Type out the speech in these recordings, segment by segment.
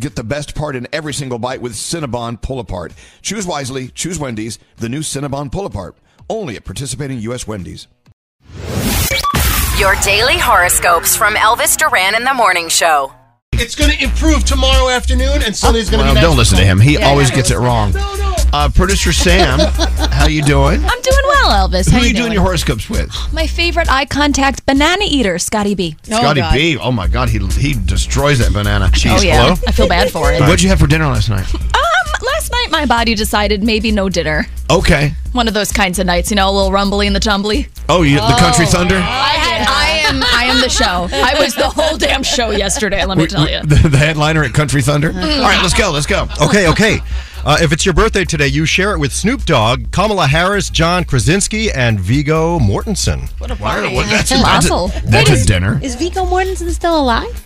Get the best part in every single bite with Cinnabon Pull Apart. Choose wisely, choose Wendy's, the new Cinnabon Pull Apart. Only at participating U.S. Wendy's. Your daily horoscopes from Elvis Duran in the Morning Show. It's going to improve tomorrow afternoon, and Sunday's going to Well, be. don't listen to him. He Yeah, always yeah. gets it wrong. Uh, Producer Sam, how you doing? I'm doing well, Elvis. Who How are you doing? doing your horoscopes with? My favorite eye contact banana eater, Scotty B. Scotty B. Oh my God, he he destroys that banana. oh yeah, I feel bad for it. What'd you have for dinner last night? Um, last night my body decided maybe no dinner. Okay. One of those kinds of nights, you know, a little rumbly in the tumbly. Oh, you, the Country Thunder. I, had, I am, I am the show. I was the whole damn show yesterday. Let me We- tell you. The, the headliner at Country Thunder. Mm. All right, let's go. Let's go. Okay, okay. Uh, if it's your birthday today, you share it with Snoop Dogg, Kamala Harris, John Krasinski, and Viggo Mortensen. What a party. Well, that's, that's a- that's, a, that's a dinner. Is Viggo Mortensen still alive?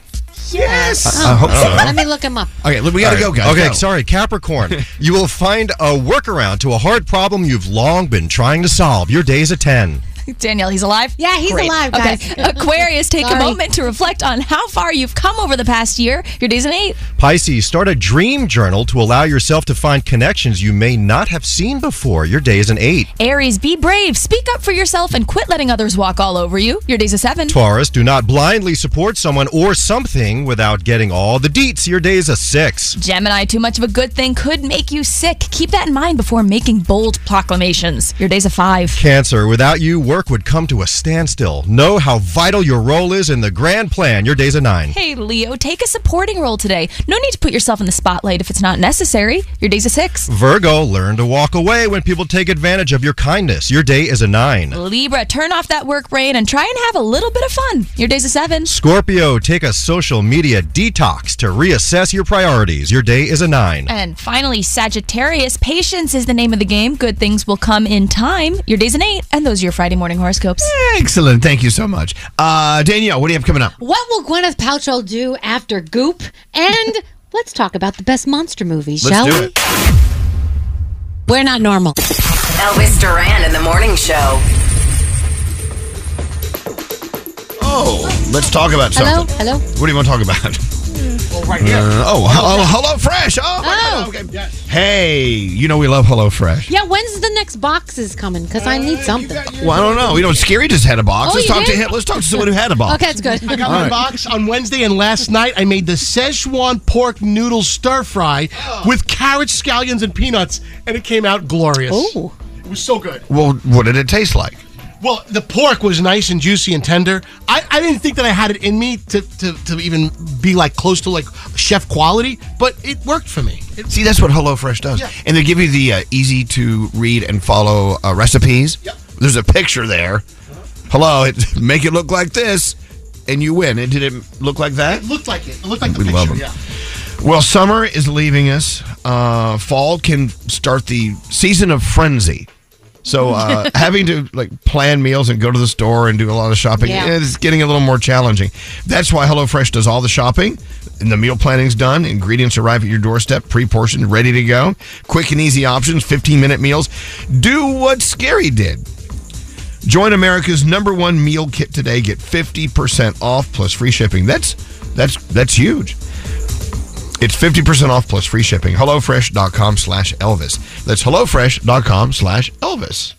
Yes. I- I hope so. Let me look him up. Okay, we gotta go, guys. Okay, Go. sorry, Capricorn. you will find a workaround to a hard problem you've long been trying to solve. Your day's a 10. Danielle, he's alive? Yeah, he's Great. alive, guys. Okay. Aquarius, take a moment to reflect on how far you've come over the past year. Your day's an eight. Pisces, start a dream journal to allow yourself to find connections you may not have seen before. Your day is an 8. Aries, be brave. Speak up for yourself and quit letting others walk all over you. Your day's a seven. Taurus, do not blindly support someone or something without getting all the deets. Your day is a 6. Gemini, too much of a good thing could make you sick. Keep that in mind before making bold proclamations. Your day's a five. Cancer, without you, work would come to a standstill. Know how vital your role is in the grand plan. Your day's a 9. Hey, Leo, take a supporting role today. No need to put yourself in the spotlight if it's not necessary. Your day's a six. Virgo, learn to walk away when people take advantage of your kindness. Your day is a 9. Libra, turn off that work brain and try and have a little bit of fun. Your day's a seven. Scorpio, take a social media detox to reassess your priorities. Your day is a 9. And finally, Sagittarius, patience is the name of the game. Good things will come in time. Your day's an eight, and those are your Friday morning horoscopes. Excellent. Thank you so much. Uh, Danielle, what do you have coming up? What will Gwyneth Paltrow do after Goop? And let's talk about the best monster movies, Let's shall do we? it. We're not normal. Elvis Duran in the Morning Show. Oh, let's talk about something. Hello? something. Hello? What do you want to talk about? Oh, right here. Uh, oh, oh, Hello Fresh. Oh, my Oh. God, okay. Hey, you know we love Hello Fresh. Yeah, when's the next boxes coming? Because I need something. Well, I don't know. You know, Scary just had a box. Oh, let's you talk to did? him. Let's talk to someone who had a box. Okay, that's good. I got All my right. box on Wednesday, and last night I made the Szechuan pork noodle stir fry with carrot scallions, and peanuts, and it came out glorious. Oh, It was so good. Well, what did it taste like? Well, the pork was nice and juicy and tender. I, I didn't think that I had it in me to, to, to even be like close to like chef quality, but it worked for me. It- See, that's what HelloFresh does. Yeah. And they give you the uh, easy to read and follow uh, recipes. Yep. There's a picture there. Hello, it, make it look like this, and you win. And did it look like that? it looked like it. It looked like the We picture. love 'em. Yeah. Well, summer is leaving us. Uh, fall can start the season of frenzy. So uh, having to like plan meals and go to the store and do a lot of shopping Yeah. is getting a little more challenging. That's why HelloFresh does all the shopping. And the meal planning's done. Ingredients arrive at your doorstep, pre-portioned, ready to go. Quick and easy options, 15-minute meals. Do what Scary did. Join America's number one meal kit today. Get 50% off plus free shipping. That's that's that's huge. It's 50% off plus free shipping. HelloFresh.com slash Elvis. That's HelloFresh.com slash Elvis.